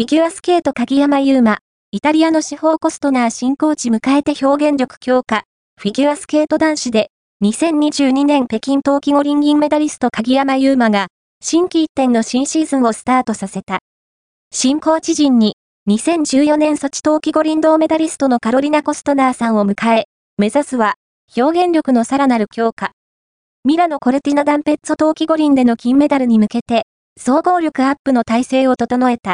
フィギュアスケート鍵山優真、イタリアの司法コストナー新コーチ迎えて表現力強化、フィギュアスケート男子で、2022年北京冬季五輪銀メダリスト鍵山優真が、新規一点の新シーズンをスタートさせた。新コーチ陣に、2014年ソチ冬季五輪銅メダリストのカロリナ・コストナーさんを迎え、目指すは、表現力のさらなる強化。ミラノ・コルティナ・ダンペッツォ冬季五輪での金メダルに向けて、総合力アップの体制を整えた。